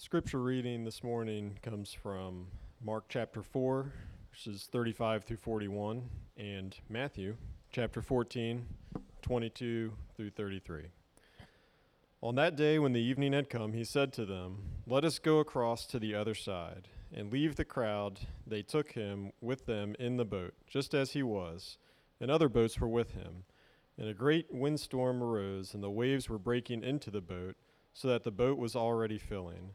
Scripture reading this morning comes from Mark chapter 4, verses 35 through 41, and Matthew chapter 14, 22 through 33. On that day, when the evening had come, he said to them, Let us go across to the other side. And leave the crowd, they took him with them in the boat, just as he was, and other boats were with him. And a great windstorm arose, and the waves were breaking into the boat, so that the boat was already filling.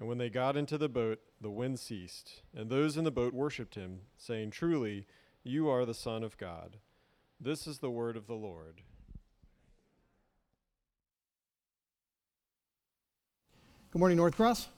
And when they got into the boat, the wind ceased, and those in the boat worshipped him, saying, Truly, you are the Son of God. This is the word of the Lord. Good morning, North Cross.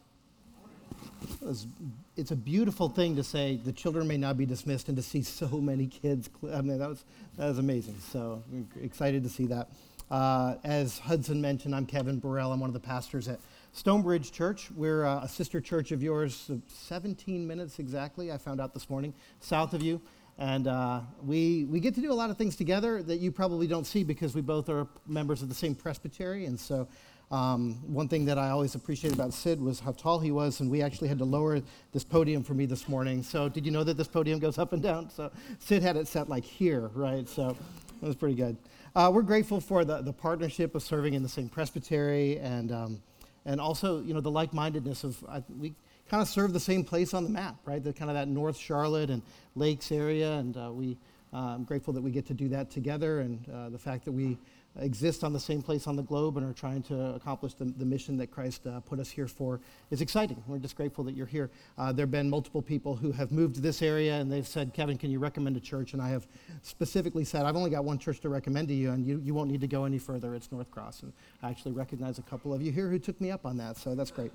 It's a beautiful thing to say the children may not be dismissed and to see so many kids. I mean, that was, that was amazing. So excited to see that. Uh, as Hudson mentioned, I'm Kevin Burrell. I'm one of the pastors at Stonebridge Church. We're uh, a sister church of yours, 17 minutes exactly, I found out this morning, south of you. And uh, we, we get to do a lot of things together that you probably don't see because we both are members of the same presbytery. And so, um, one thing that I always appreciated about Sid was how tall he was, and we actually had to lower this podium for me this morning. So, did you know that this podium goes up and down? So, Sid had it set like here, right? So, it was pretty good. Uh, we're grateful for the, the partnership of serving in the same presbytery and. Um, and also you know the like-mindedness of uh, we kind of serve the same place on the map right? The kind of that north charlotte and lakes area and uh, we uh, i'm grateful that we get to do that together and uh, the fact that we exist on the same place on the globe and are trying to accomplish the, the mission that Christ uh, put us here for is exciting. We're just grateful that you're here. Uh, there have been multiple people who have moved to this area and they've said, Kevin, can you recommend a church? And I have specifically said, I've only got one church to recommend to you and you, you won't need to go any further. It's North Cross. And I actually recognize a couple of you here who took me up on that, so that's great.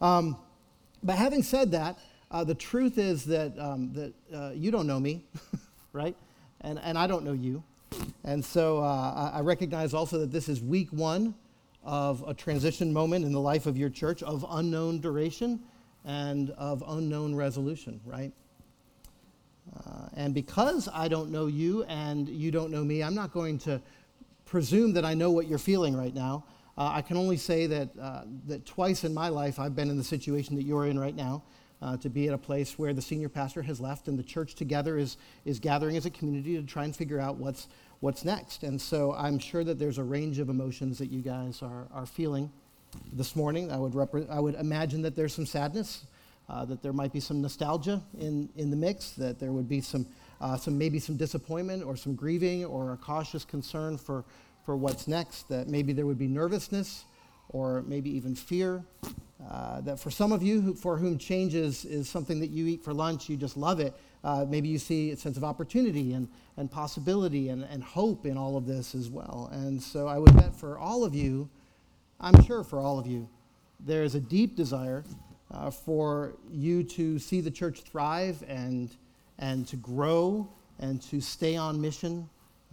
Um, but having said that, uh, the truth is that, um, that uh, you don't know me, right? And, and I don't know you. And so uh, I recognize also that this is week one of a transition moment in the life of your church of unknown duration and of unknown resolution, right? Uh, and because I don't know you and you don't know me, I'm not going to presume that I know what you're feeling right now. Uh, I can only say that, uh, that twice in my life I've been in the situation that you're in right now uh, to be at a place where the senior pastor has left and the church together is, is gathering as a community to try and figure out what's, what's next. And so I'm sure that there's a range of emotions that you guys are, are feeling this morning. I would, repre- I would imagine that there's some sadness, uh, that there might be some nostalgia in, in the mix, that there would be some, uh, some maybe some disappointment or some grieving or a cautious concern for, for what's next, that maybe there would be nervousness or maybe even fear. Uh, that for some of you who, for whom change is, is something that you eat for lunch, you just love it. Uh, maybe you see a sense of opportunity and, and possibility and, and hope in all of this as well. And so I would bet for all of you, I'm sure for all of you, there is a deep desire uh, for you to see the church thrive and, and to grow and to stay on mission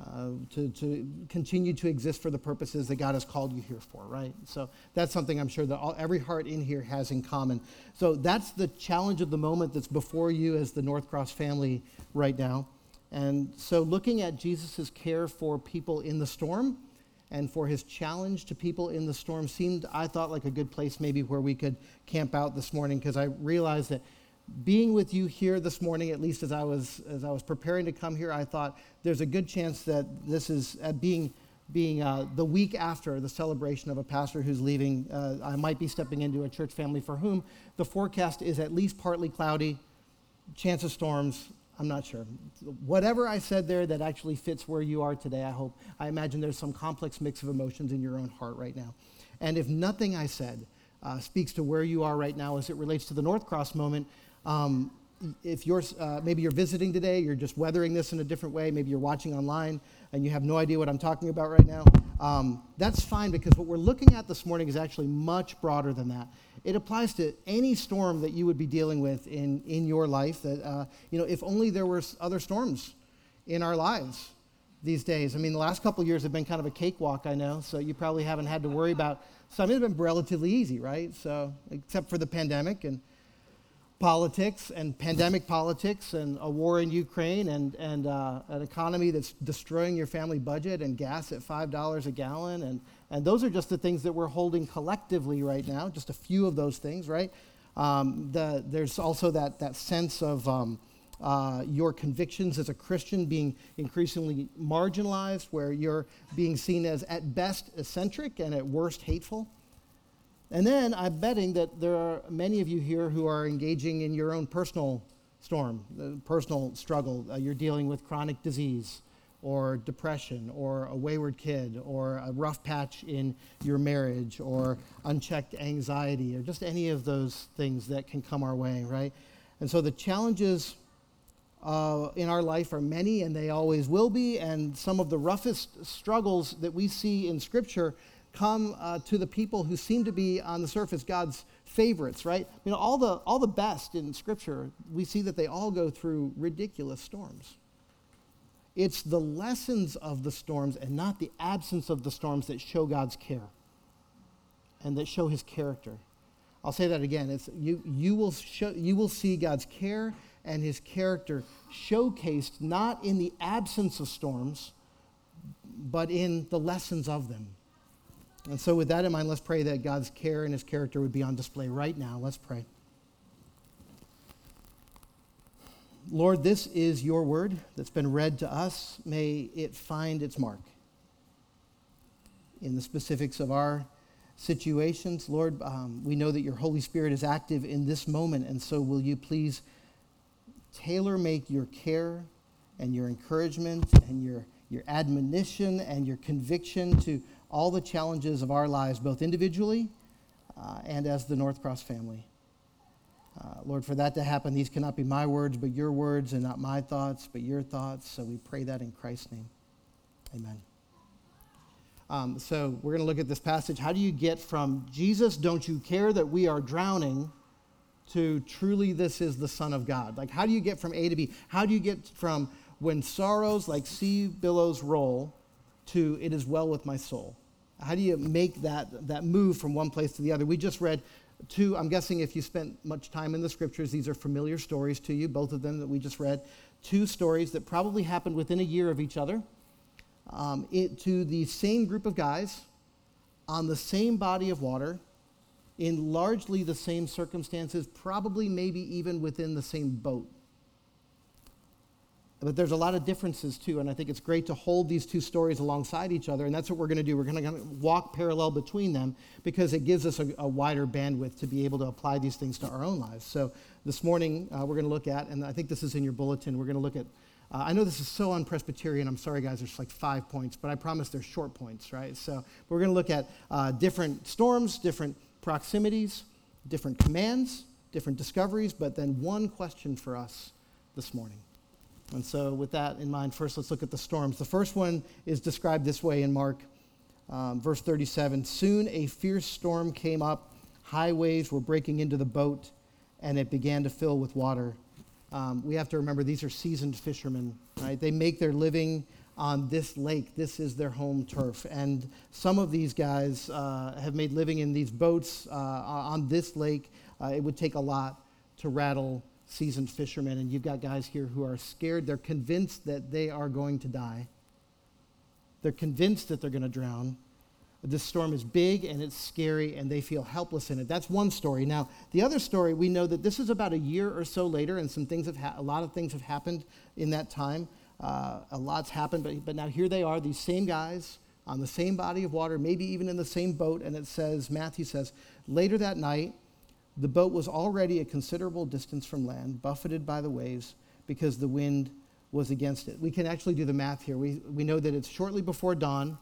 uh, to, to continue to exist for the purposes that God has called you here for, right? So that's something I'm sure that all, every heart in here has in common. So that's the challenge of the moment that's before you as the North Cross family right now. And so looking at Jesus' care for people in the storm and for his challenge to people in the storm seemed, I thought, like a good place maybe where we could camp out this morning because I realized that being with you here this morning, at least as I was as I was preparing to come here, I thought there's a good chance that this is uh, being being uh, the week after the celebration of a pastor who's leaving. Uh, I might be stepping into a church family for whom the forecast is at least partly cloudy, chance of storms. I'm not sure. Whatever I said there that actually fits where you are today, I hope. I imagine there's some complex mix of emotions in your own heart right now. And if nothing I said uh, speaks to where you are right now as it relates to the North Cross moment, um, if you're uh, maybe you're visiting today, you're just weathering this in a different way. Maybe you're watching online and you have no idea what I'm talking about right now. Um, that's fine because what we're looking at this morning is actually much broader than that. It applies to any storm that you would be dealing with in, in your life. That uh, you know, if only there were other storms in our lives these days. I mean, the last couple years have been kind of a cakewalk, I know. So you probably haven't had to worry about. Some have been relatively easy, right? So except for the pandemic and politics and pandemic politics and a war in Ukraine and, and uh, an economy that's destroying your family budget and gas at $5 a gallon. And, and those are just the things that we're holding collectively right now, just a few of those things, right? Um, the, there's also that, that sense of um, uh, your convictions as a Christian being increasingly marginalized, where you're being seen as at best eccentric and at worst hateful. And then I'm betting that there are many of you here who are engaging in your own personal storm, personal struggle. Uh, you're dealing with chronic disease or depression or a wayward kid or a rough patch in your marriage or unchecked anxiety or just any of those things that can come our way, right? And so the challenges uh, in our life are many and they always will be. And some of the roughest struggles that we see in Scripture come uh, to the people who seem to be on the surface God's favorites, right? You know, all the, all the best in Scripture, we see that they all go through ridiculous storms. It's the lessons of the storms and not the absence of the storms that show God's care and that show his character. I'll say that again. It's, you, you, will show, you will see God's care and his character showcased not in the absence of storms, but in the lessons of them. And so, with that in mind, let's pray that God's care and his character would be on display right now. Let's pray. Lord, this is your word that's been read to us. May it find its mark in the specifics of our situations. Lord, um, we know that your Holy Spirit is active in this moment, and so will you please tailor make your care and your encouragement and your, your admonition and your conviction to all the challenges of our lives, both individually uh, and as the North Cross family. Uh, Lord, for that to happen, these cannot be my words, but your words, and not my thoughts, but your thoughts. So we pray that in Christ's name. Amen. Um, so we're going to look at this passage. How do you get from Jesus, don't you care that we are drowning, to truly this is the Son of God? Like, how do you get from A to B? How do you get from when sorrows like sea billows roll to it is well with my soul? How do you make that, that move from one place to the other? We just read two, I'm guessing if you spent much time in the scriptures, these are familiar stories to you, both of them that we just read. Two stories that probably happened within a year of each other um, it, to the same group of guys on the same body of water in largely the same circumstances, probably maybe even within the same boat. But there's a lot of differences too, and I think it's great to hold these two stories alongside each other, and that's what we're going to do. We're going to walk parallel between them because it gives us a, a, wider bandwidth to be able to apply these things to our own lives. So this morning uh, we're going to look at, and I think this is in your bulletin, we're going to look at. Uh, I know this is so unpresbyterian. I'm sorry, guys. There's like five points, but I promise they're short points, right? So we're going to look at uh, different storms, different proximities, different commands, different discoveries, but then one question for us this morning. And so, with that in mind, first let's look at the storms. The first one is described this way in Mark, um, verse 37. Soon a fierce storm came up, high waves were breaking into the boat, and it began to fill with water. Um, we have to remember these are seasoned fishermen, right? They make their living on this lake. This is their home turf. And some of these guys uh, have made living in these boats uh, on this lake. Uh, it would take a lot to rattle seasoned fishermen. And you've got guys here who are scared. They're convinced that they are going to die, they're convinced that they're going to drown. This storm is big and it's scary, and they feel helpless in it. That's one story. Now, the other story, we know that this is about a year or so later, and some things have ha- a lot of things have happened in that time. Uh, a lot's happened, but, but now here they are, these same guys on the same body of water, maybe even in the same boat. And it says, Matthew says, later that night, the boat was already a considerable distance from land, buffeted by the waves because the wind was against it. We can actually do the math here. We, we know that it's shortly before dawn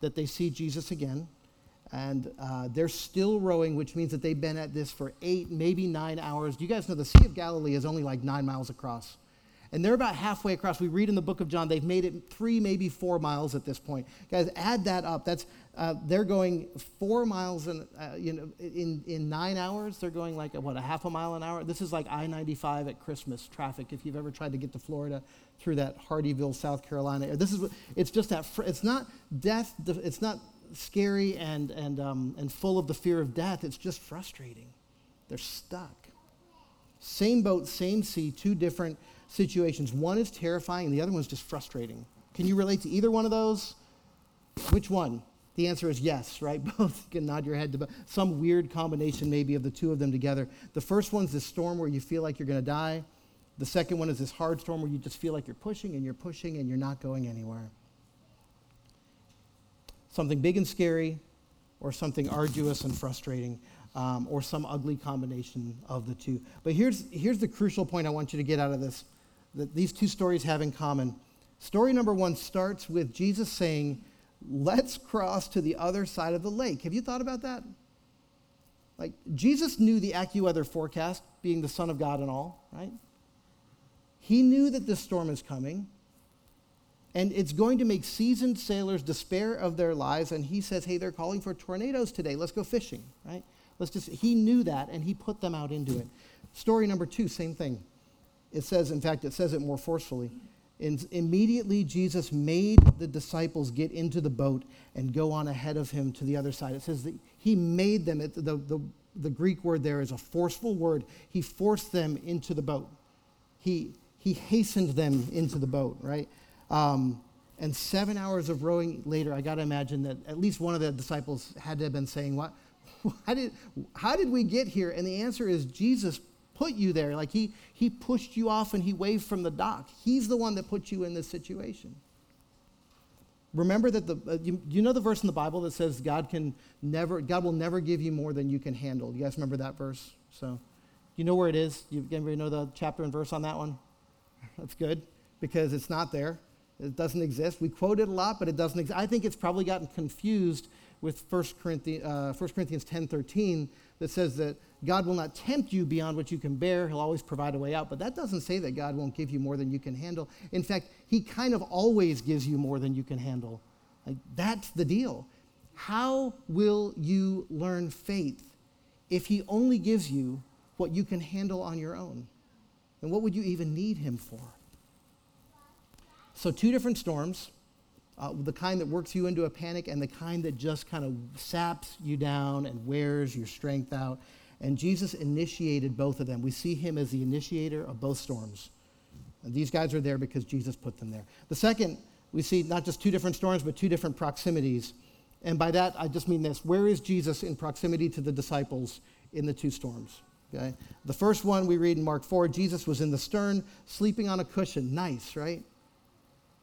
that they see Jesus again. And uh, they're still rowing, which means that they've been at this for eight, maybe nine hours. Do you guys know the Sea of Galilee is only like nine miles across? And they're about halfway across. We read in the book of John, they've made it three, maybe four miles at this point. Guys, add that up. That's uh, they're going four miles in, uh, you know, in, in nine hours. They're going like, what, a half a mile an hour? This is like I 95 at Christmas traffic if you've ever tried to get to Florida through that Hardeeville, South Carolina. This is, it's just that, fr- it's not death, it's not scary and, and, um, and full of the fear of death. It's just frustrating. They're stuck. Same boat, same sea, two different situations. One is terrifying, and the other one's just frustrating. Can you relate to either one of those? Which one? The answer is yes, right? Both you can nod your head to some weird combination, maybe, of the two of them together. The first one's this storm where you feel like you're going to die. The second one is this hard storm where you just feel like you're pushing and you're pushing and you're not going anywhere. Something big and scary, or something arduous and frustrating um, or some ugly combination of the two. But here's, here's the crucial point I want you to get out of this that these two stories have in common. Story number one starts with Jesus saying, Let's cross to the other side of the lake. Have you thought about that? Like, Jesus knew the AccuWeather forecast, being the Son of God and all, right? He knew that this storm is coming and it's going to make seasoned sailors despair of their lives and he says hey they're calling for tornadoes today let's go fishing right Let's just, he knew that and he put them out into it. Story number two, same thing. It says, in fact, it says it more forcefully. In, immediately, Jesus made the disciples get into the boat and go on ahead of him to the other side. It says that he made them, it, the, the, the Greek word there is a forceful word. He forced them into the boat. He, he hastened them into the boat, right? Um, and seven hours of rowing later, I got to imagine that at least one of the disciples had to have been saying, What? how did, how did we get here? And the answer is Jesus put you there. Like he, he pushed you off and he waved from the dock. He's the one that put you in this situation. Remember that the, uh, you, you know the verse in the Bible that says God can never, God will never give you more than you can handle. You guys remember that verse? So you know where it is? You anybody know the chapter and verse on that one? That's good because it's not there. It doesn't exist. We quote it a lot, but it doesn't exist. I think it's probably gotten confused with 1 Corinthians, uh, 1 Corinthians 10 13 that says that God will not tempt you beyond what you can bear. He'll always provide a way out. But that doesn't say that God won't give you more than you can handle. In fact, He kind of always gives you more than you can handle. Like, that's the deal. How will you learn faith if He only gives you what you can handle on your own? And what would you even need Him for? So, two different storms uh, the kind that works you into a panic and the kind that just kind of saps you down and wears your strength out. And Jesus initiated both of them. We see him as the initiator of both storms. And these guys are there because Jesus put them there. The second, we see not just two different storms, but two different proximities. And by that, I just mean this where is Jesus in proximity to the disciples in the two storms? Okay? The first one we read in Mark 4 Jesus was in the stern, sleeping on a cushion. Nice, right?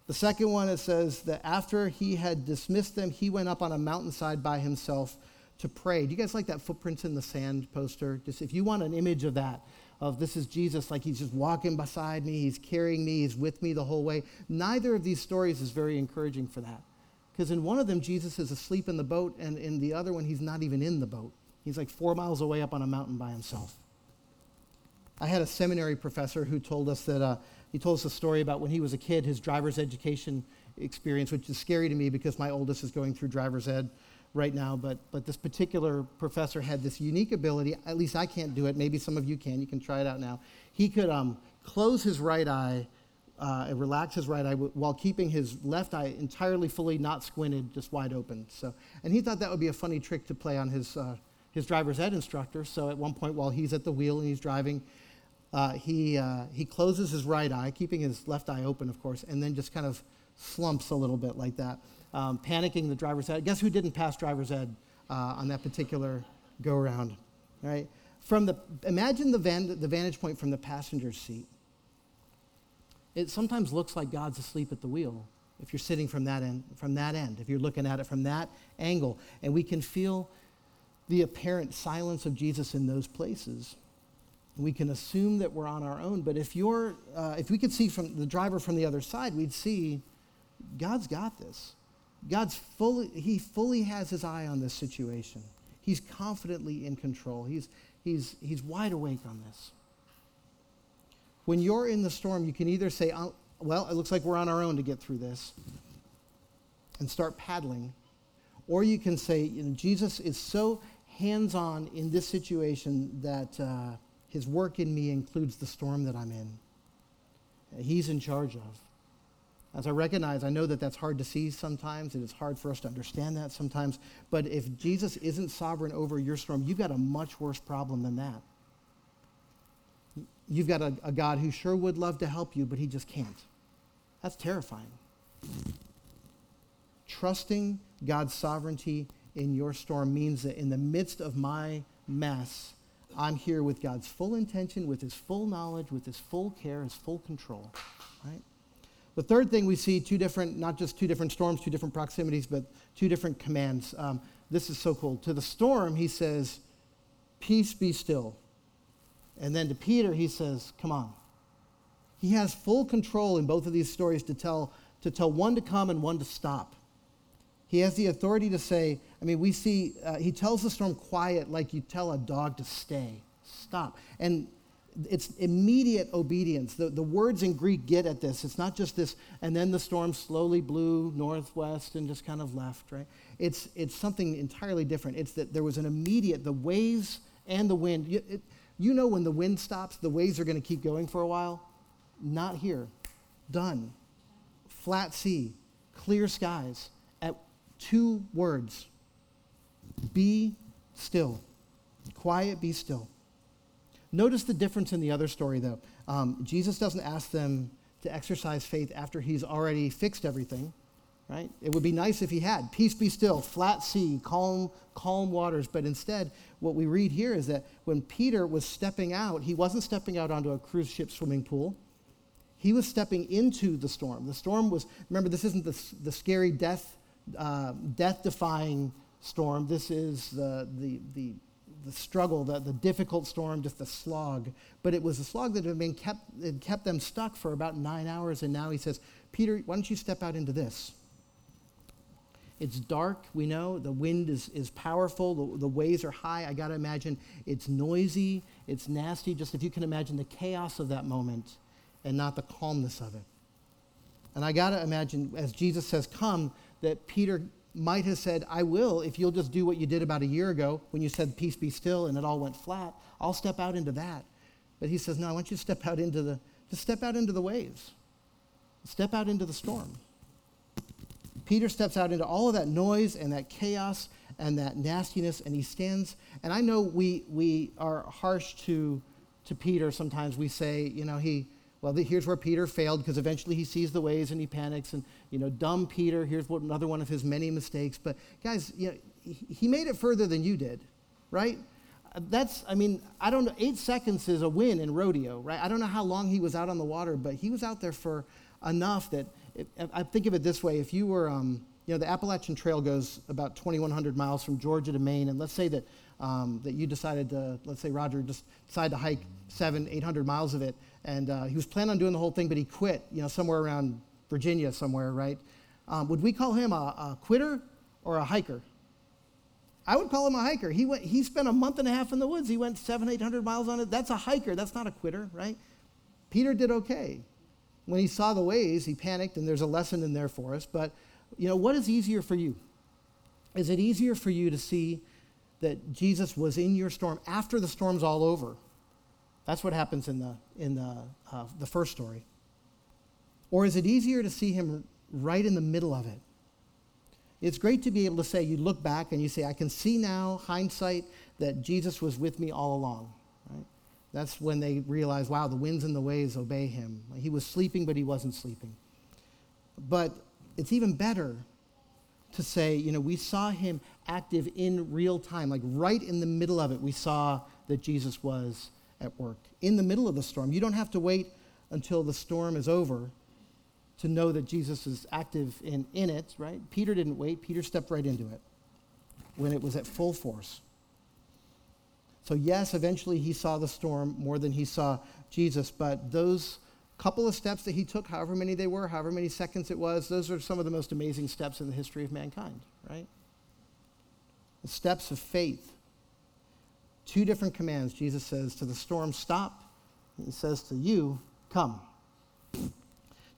The second one, it says that after he had dismissed them, he went up on a mountainside by himself to pray. Do you guys like that footprints in the sand poster? Just if you want an image of that, of this is Jesus, like he's just walking beside me, he's carrying me, he's with me the whole way. Neither of these stories is very encouraging for that. Because in one of them, Jesus is asleep in the boat, and in the other one, he's not even in the boat. He's like four miles away up on a mountain by himself. I had a seminary professor who told us that uh, he told us a story about when he was a kid, his driver's education experience, which is scary to me because my oldest is going through driver's ed right now. But, but this particular professor had this unique ability, at least I can't do it, maybe some of you can, you can try it out now. He could um, close his right eye uh, and relax his right eye while keeping his left eye entirely fully not squinted, just wide open. So, and he thought that would be a funny trick to play on his, uh, his driver's ed instructor. So at one point while he's at the wheel and he's driving, uh, he, uh, he closes his right eye, keeping his left eye open, of course, and then just kind of slumps a little bit like that, um, panicking the driver's ed. Guess who didn't pass driver's ed uh, on that particular go around, right? From the, imagine the, van, the vantage point from the passenger's seat it sometimes looks like God's asleep at the wheel if you're sitting from that end, from that end, if you're looking at it from that angle. And we can feel the apparent silence of Jesus in those places. We can assume that we're on our own, but if you're, uh, if we could see from the driver from the other side, we'd see God's got this. God's fully, he fully has his eye on this situation. He's confidently in control. He's, he's, he's wide awake on this. When you're in the storm, you can either say, oh, well, it looks like we're on our own to get through this, and start paddling, or you can say, you know, Jesus is so hands on in this situation that uh, his work in me includes the storm that I'm in. He's in charge of. As I recognize, I know that that's hard to see sometimes. And It is hard for us to understand that sometimes. But if Jesus isn't sovereign over your storm, you've got a much worse problem than that. You've got a, a God who sure would love to help you, but he just can't. That's terrifying. Trusting God's sovereignty in your storm means that in the midst of my mess, I'm here with God's full intention, with his full knowledge, with his full care, his full control. Right? The third thing we see two different, not just two different storms, two different proximities, but two different commands. Um, this is so cool. To the storm, he says, Peace be still. And then to Peter, he says, Come on. He has full control in both of these stories to tell, to tell one to come and one to stop. He has the authority to say, I mean, we see, uh, he tells the storm quiet like you tell a dog to stay, stop. And it's immediate obedience. The, the words in Greek get at this. It's not just this, and then the storm slowly blew northwest and just kind of left, right? It's, it's something entirely different. It's that there was an immediate, the waves and the wind. It, you know when the wind stops, the waves are going to keep going for a while. Not here. Done. Flat sea, clear skies, at two words be still. Quiet, be still. Notice the difference in the other story, though. Um, Jesus doesn't ask them to exercise faith after he's already fixed everything right? It would be nice if he had. Peace be still, flat sea, calm, calm waters. But instead, what we read here is that when Peter was stepping out, he wasn't stepping out onto a cruise ship swimming pool. He was stepping into the storm. The storm was, remember, this isn't the, the scary death, uh, death-defying storm. This is the, the, the, the struggle, the, the difficult storm, just the slog. But it was a slog that had been kept, had kept them stuck for about nine hours. And now he says, Peter, why don't you step out into this? It's dark, we know. The wind is, is powerful. The, the waves are high. I got to imagine it's noisy, it's nasty. Just if you can imagine the chaos of that moment and not the calmness of it. And I got to imagine, as Jesus says, come, that Peter might have said, I will, if you'll just do what you did about a year ago when you said, Peace be still, and it all went flat. I'll step out into that. But he says, No, I want you to step out into the, to step out into the waves. Step out into the storm. Peter steps out into all of that noise and that chaos and that nastiness, and he stands. And I know we, we are harsh to, to Peter sometimes. We say, you know, he, well, the, here's where Peter failed because eventually he sees the ways and he panics. And, you know, dumb Peter, here's what, another one of his many mistakes. But guys, you know, he, he made it further than you did, right? That's, I mean, I don't know, eight seconds is a win in rodeo, right? I don't know how long he was out on the water, but he was out there for enough that it, I think of it this way: if you were, um, you know, the Appalachian Trail goes about 2,100 miles from Georgia to Maine, and let's say that um, that you decided to, let's say Roger just decided to hike seven, 800 miles of it, and uh, he was planning on doing the whole thing, but he quit, you know, somewhere around Virginia, somewhere, right? Um, would we call him a, a quitter or a hiker? I would call him a hiker. He went. He spent a month and a half in the woods. He went seven, eight hundred miles on it. That's a hiker. That's not a quitter, right? Peter did okay when he saw the waves, he panicked, and there's a lesson in there for us. But, you know, what is easier for you? Is it easier for you to see that Jesus was in your storm after the storm's all over? That's what happens in the, in the, uh, the first story. Or is it easier to see him right in the middle of it? It's great to be able to say, you look back and you say, I can see now, hindsight, that Jesus was with me all along. Right? That's when they realize, wow, the winds and the waves obey him. He was sleeping, but he wasn't sleeping. But it's even better to say, you know, we saw him active in real time, like right in the middle of it, we saw that Jesus was at work. In the middle of the storm. You don't have to wait until the storm is over to know that Jesus is active in, in it, right? Peter didn't wait. Peter stepped right into it when it was at full force. So, yes, eventually he saw the storm more than he saw Jesus, but those couple of steps that he took, however many they were, however many seconds it was, those are some of the most amazing steps in the history of mankind, right? The steps of faith. Two different commands. Jesus says to the storm, stop. He says to you, come.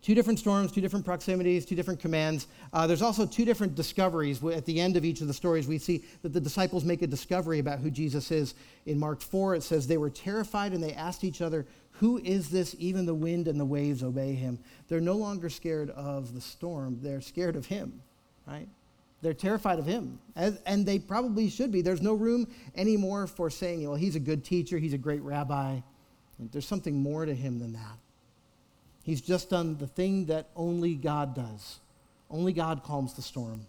Two different storms, two different proximities, two different commands. Uh, there's also two different discoveries. At the end of each of the stories, we see that the disciples make a discovery about who Jesus is. In Mark 4, it says, They were terrified and they asked each other, Who is this? Even the wind and the waves obey him. They're no longer scared of the storm, they're scared of him, right? They're terrified of him, As, and they probably should be. There's no room anymore for saying, well, he's a good teacher, he's a great rabbi. There's something more to him than that. He's just done the thing that only God does. Only God calms the storm.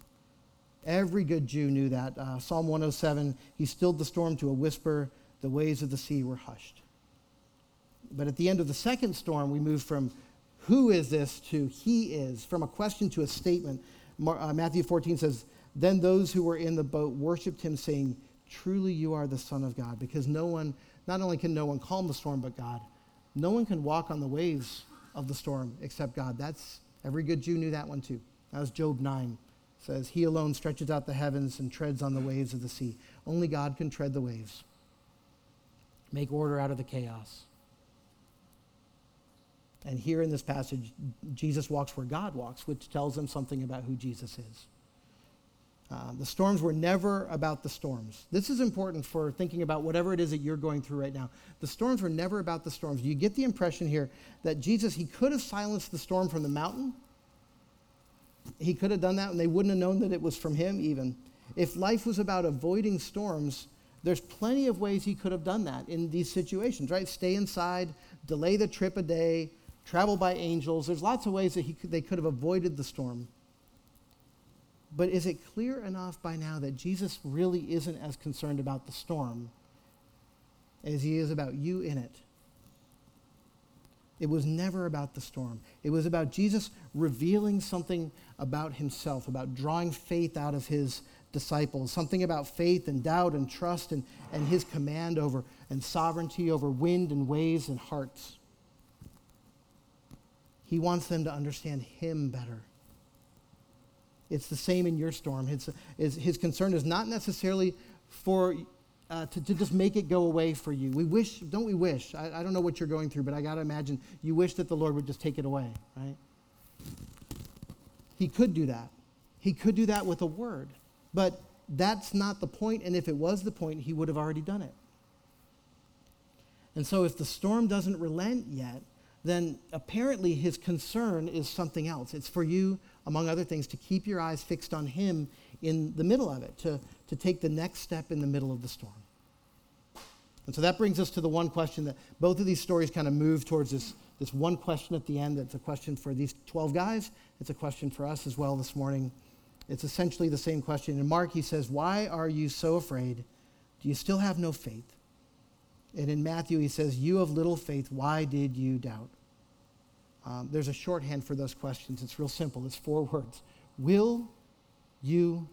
Every good Jew knew that. Uh, Psalm 107 He stilled the storm to a whisper, the waves of the sea were hushed. But at the end of the second storm, we move from who is this to he is, from a question to a statement. Uh, Matthew 14 says, Then those who were in the boat worshiped him, saying, Truly you are the Son of God. Because no one, not only can no one calm the storm but God, no one can walk on the waves of the storm except God. That's every good Jew knew that one too. That was Job 9. It says, He alone stretches out the heavens and treads on the waves of the sea. Only God can tread the waves, make order out of the chaos. And here in this passage, Jesus walks where God walks, which tells them something about who Jesus is. Uh, the storms were never about the storms. This is important for thinking about whatever it is that you're going through right now. The storms were never about the storms. You get the impression here that Jesus, he could have silenced the storm from the mountain. He could have done that, and they wouldn't have known that it was from him, even. If life was about avoiding storms, there's plenty of ways he could have done that in these situations, right? Stay inside, delay the trip a day, travel by angels. There's lots of ways that he could, they could have avoided the storm. But is it clear enough by now that Jesus really isn't as concerned about the storm as he is about you in it? It was never about the storm. It was about Jesus revealing something about himself, about drawing faith out of his disciples, something about faith and doubt and trust and, and his command over and sovereignty over wind and waves and hearts. He wants them to understand him better. It's the same in your storm. His, his, his concern is not necessarily for uh, to, to just make it go away for you. We wish, don't we wish? I, I don't know what you're going through, but I got to imagine you wish that the Lord would just take it away, right? He could do that. He could do that with a word. But that's not the point, and if it was the point, he would have already done it. And so if the storm doesn't relent yet, then apparently his concern is something else. It's for you among other things, to keep your eyes fixed on Him in the middle of it, to, to take the next step in the middle of the storm. And so that brings us to the one question that both of these stories kind of move towards this, this one question at the end that's a question for these 12 guys. It's a question for us as well this morning. It's essentially the same question. In Mark, he says, Why are you so afraid? Do you still have no faith? And in Matthew, he says, You of little faith, why did you doubt? Um, there's a shorthand for those questions. It's real simple. It's four words. Will you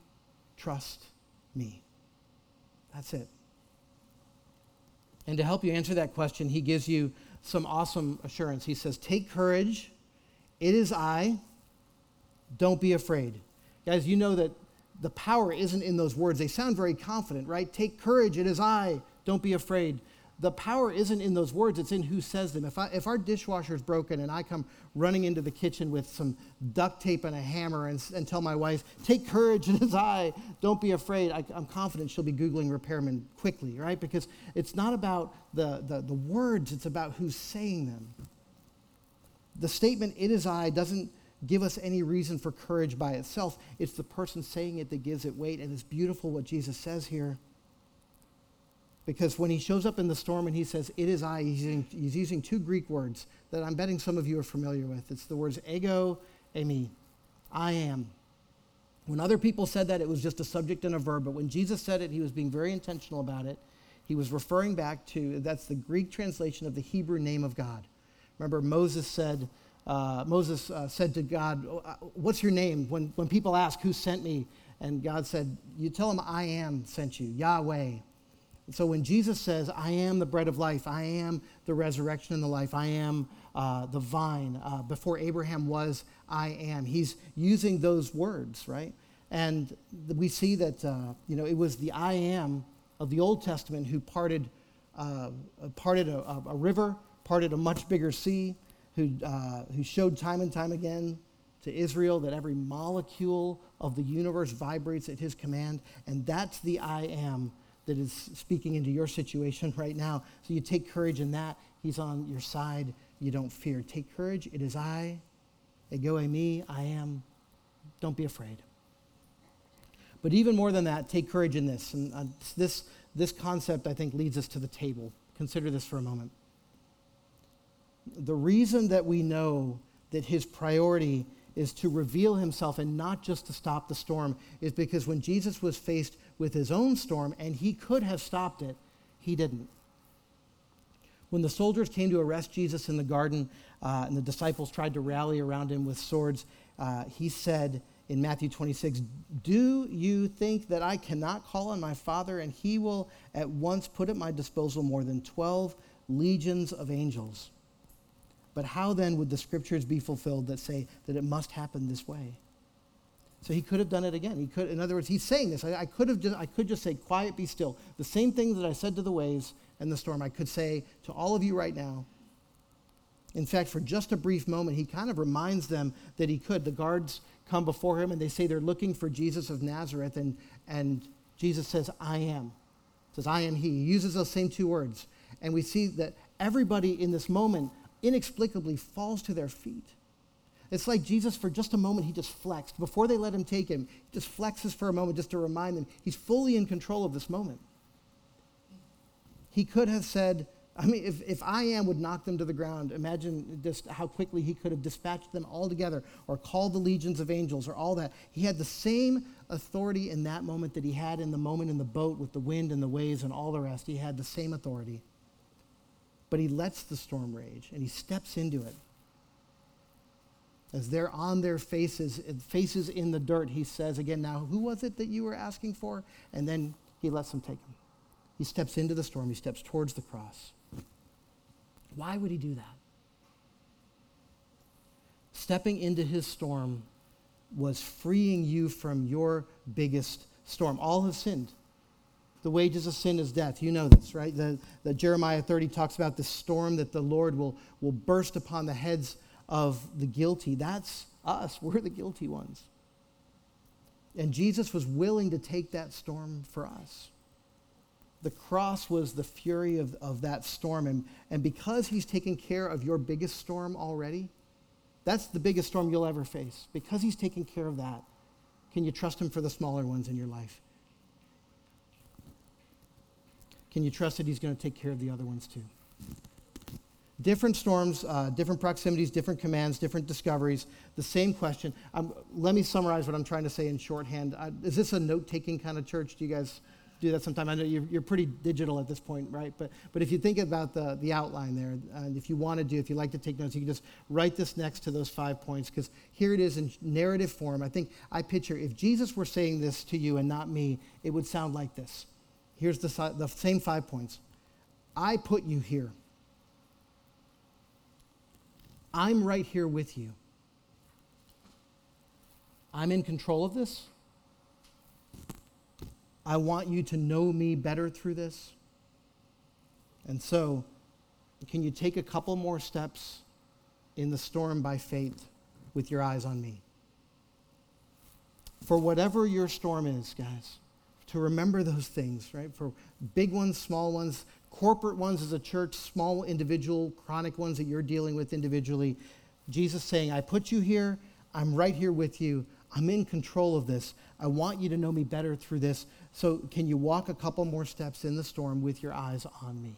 trust me? That's it. And to help you answer that question, he gives you some awesome assurance. He says, Take courage. It is I. Don't be afraid. Guys, you know that the power isn't in those words. They sound very confident, right? Take courage. It is I. Don't be afraid the power isn't in those words, it's in who says them. If, I, if our dishwasher is broken and I come running into the kitchen with some duct tape and a hammer and, and tell my wife, take courage in his eye, don't be afraid, I, am confident she'll be Googling repairman quickly, right? Because it's not about the, the, the words, it's about who's saying them. the statement, it is I, doesn't give us any reason for courage by itself. It's the person saying it that gives it weight. And it's beautiful what Jesus says here. Because when he shows up in the storm and he says, It is I, he's using, he's using two Greek words that I'm betting some of you are familiar with. It's the words ego, eimi, I am. When other people said that, it was just a subject and a verb. But when Jesus said it, he was being very intentional about it. He was referring back to, that's the Greek translation of the Hebrew name of God. Remember, Moses said, uh, Moses uh, said to God, oh, uh, What's your name? When, when people ask, Who sent me? And God said, You tell them, I am sent you, Yahweh. And so when Jesus says, I am the bread of life, I am the resurrection and the life, I am uh, the vine, uh, before Abraham was, I am, he's using those words, right? And we see that, uh, you know, it was the I am of the Old Testament who parted, parted a, a river, parted a much bigger sea, who, uh, who showed time and time again to Israel that every molecule of the universe vibrates at his command. And that's the I am that is speaking into your situation right now. So you take courage in that. He's on your side. You don't fear. Take courage. It is I. Ego eimi I am. Don't be afraid. But even more than that, take courage in this. And uh, this, this concept, I think, leads us to the table. Consider this for a moment the reason that we know that his priority is to reveal himself and not just to stop the storm is because when Jesus was faced with his own storm and he could have stopped it, he didn't. When the soldiers came to arrest Jesus in the garden uh, and the disciples tried to rally around him with swords, uh, he said in Matthew 26, Do you think that I cannot call on my Father and he will at once put at my disposal more than 12 legions of angels? But how then would the scriptures be fulfilled that say that it must happen this way? So he could have done it again. He could, in other words, he's saying this. I, I, could have just, I could just say, quiet, be still. The same thing that I said to the waves and the storm, I could say to all of you right now. In fact, for just a brief moment, he kind of reminds them that he could. The guards come before him and they say they're looking for Jesus of Nazareth, and, and Jesus says, I am. Says, I am he. He uses those same two words. And we see that everybody in this moment inexplicably falls to their feet. It's like Jesus, for just a moment, he just flexed. Before they let him take him, he just flexes for a moment just to remind them he's fully in control of this moment. He could have said, I mean, if, if I am would knock them to the ground, imagine just how quickly he could have dispatched them all together or called the legions of angels or all that. He had the same authority in that moment that he had in the moment in the boat with the wind and the waves and all the rest. He had the same authority but he lets the storm rage and he steps into it. As they're on their faces, faces in the dirt, he says again, Now, who was it that you were asking for? And then he lets them take him. He steps into the storm, he steps towards the cross. Why would he do that? Stepping into his storm was freeing you from your biggest storm. All have sinned the wages of sin is death. You know this, right? The, the Jeremiah 30 talks about the storm that the Lord will, will burst upon the heads of the guilty. That's us. We're the guilty ones. And Jesus was willing to take that storm for us. The cross was the fury of, of that storm. And, and because he's taken care of your biggest storm already, that's the biggest storm you'll ever face. Because he's taken care of that, can you trust him for the smaller ones in your life? Can you trust that He's going to take care of the other ones too? Different storms, uh, different proximities, different commands, different discoveries. The same question. Um, let me summarize what I'm trying to say in shorthand. Uh, is this a note taking kind of church? Do you guys do that sometime? I know you're, you're, pretty digital at this point, right? But, but if you think about the, the outline there, and if you want to do, if you like to take notes, you can just write this next to those five points because here it is in narrative form. I think I picture if Jesus were saying this to you and not me, it would sound like this. Here's the, the same five points I put you here. I'm right here with you. I'm in control of this. I want you to know me better through this. And so, can you take a couple more steps in the storm by faith with your eyes on me? For whatever your storm is, guys, to remember those things, right? For big ones, small ones, corporate ones as a church, small individual, chronic ones that you're dealing with individually. Jesus saying, I put you here. I'm right here with you. I'm in control of this. I want you to know me better through this. So, can you walk a couple more steps in the storm with your eyes on me?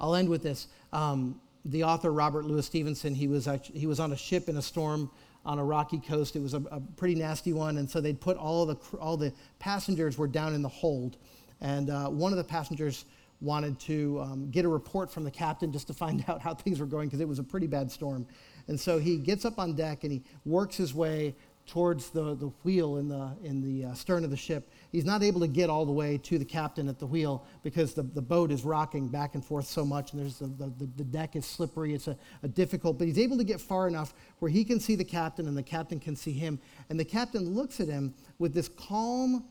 I'll end with this. Um, the author Robert Louis Stevenson, he was, actually, he was on a ship in a storm on a rocky coast. It was a, a pretty nasty one, and so they'd put all the all the passengers were down in the hold, and uh, one of the passengers wanted to um, get a report from the captain just to find out how things were going because it was a pretty bad storm, and so he gets up on deck and he works his way towards the, the wheel in the, in the uh, stern of the ship. He's not able to get all the way to the captain at the wheel because the, the boat is rocking back and forth so much and there's the, the, the deck is slippery. It's a, a difficult, but he's able to get far enough where he can see the captain and the captain can see him. And the captain looks at him with this calm,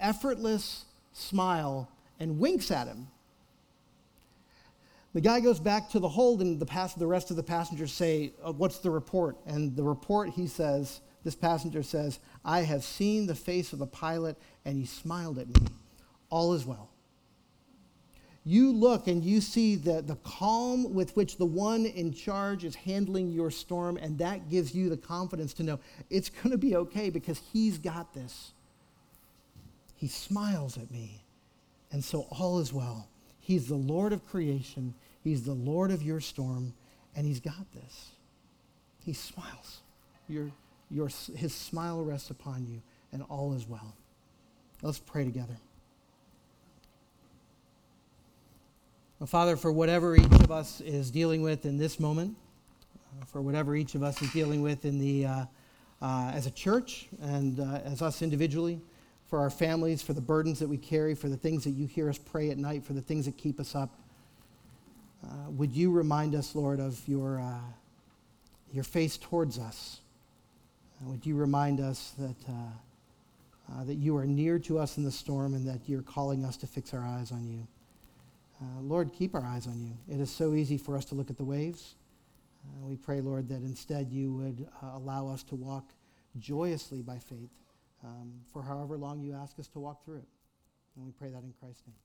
effortless smile and winks at him. The guy goes back to the hold, and the, pass- the rest of the passengers say, uh, What's the report? And the report, he says, this passenger says, I have seen the face of the pilot, and he smiled at me. All is well. You look and you see the, the calm with which the one in charge is handling your storm, and that gives you the confidence to know it's going to be okay because he's got this. He smiles at me, and so all is well. He's the Lord of creation, He's the Lord of your storm, and He's got this. He smiles. You're, your, his smile rests upon you, and all is well. Let's pray together. Well, Father, for whatever each of us is dealing with in this moment, uh, for whatever each of us is dealing with in the, uh, uh, as a church and uh, as us individually, for our families, for the burdens that we carry, for the things that you hear us pray at night, for the things that keep us up, uh, would you remind us, Lord, of your, uh, your face towards us? Uh, would you remind us that, uh, uh, that you are near to us in the storm and that you're calling us to fix our eyes on you? Uh, Lord, keep our eyes on you. It is so easy for us to look at the waves. We pray, Lord, that instead you would allow us to walk joyously by faith um, for however long you ask us to walk through it. And we pray that in Christ's name.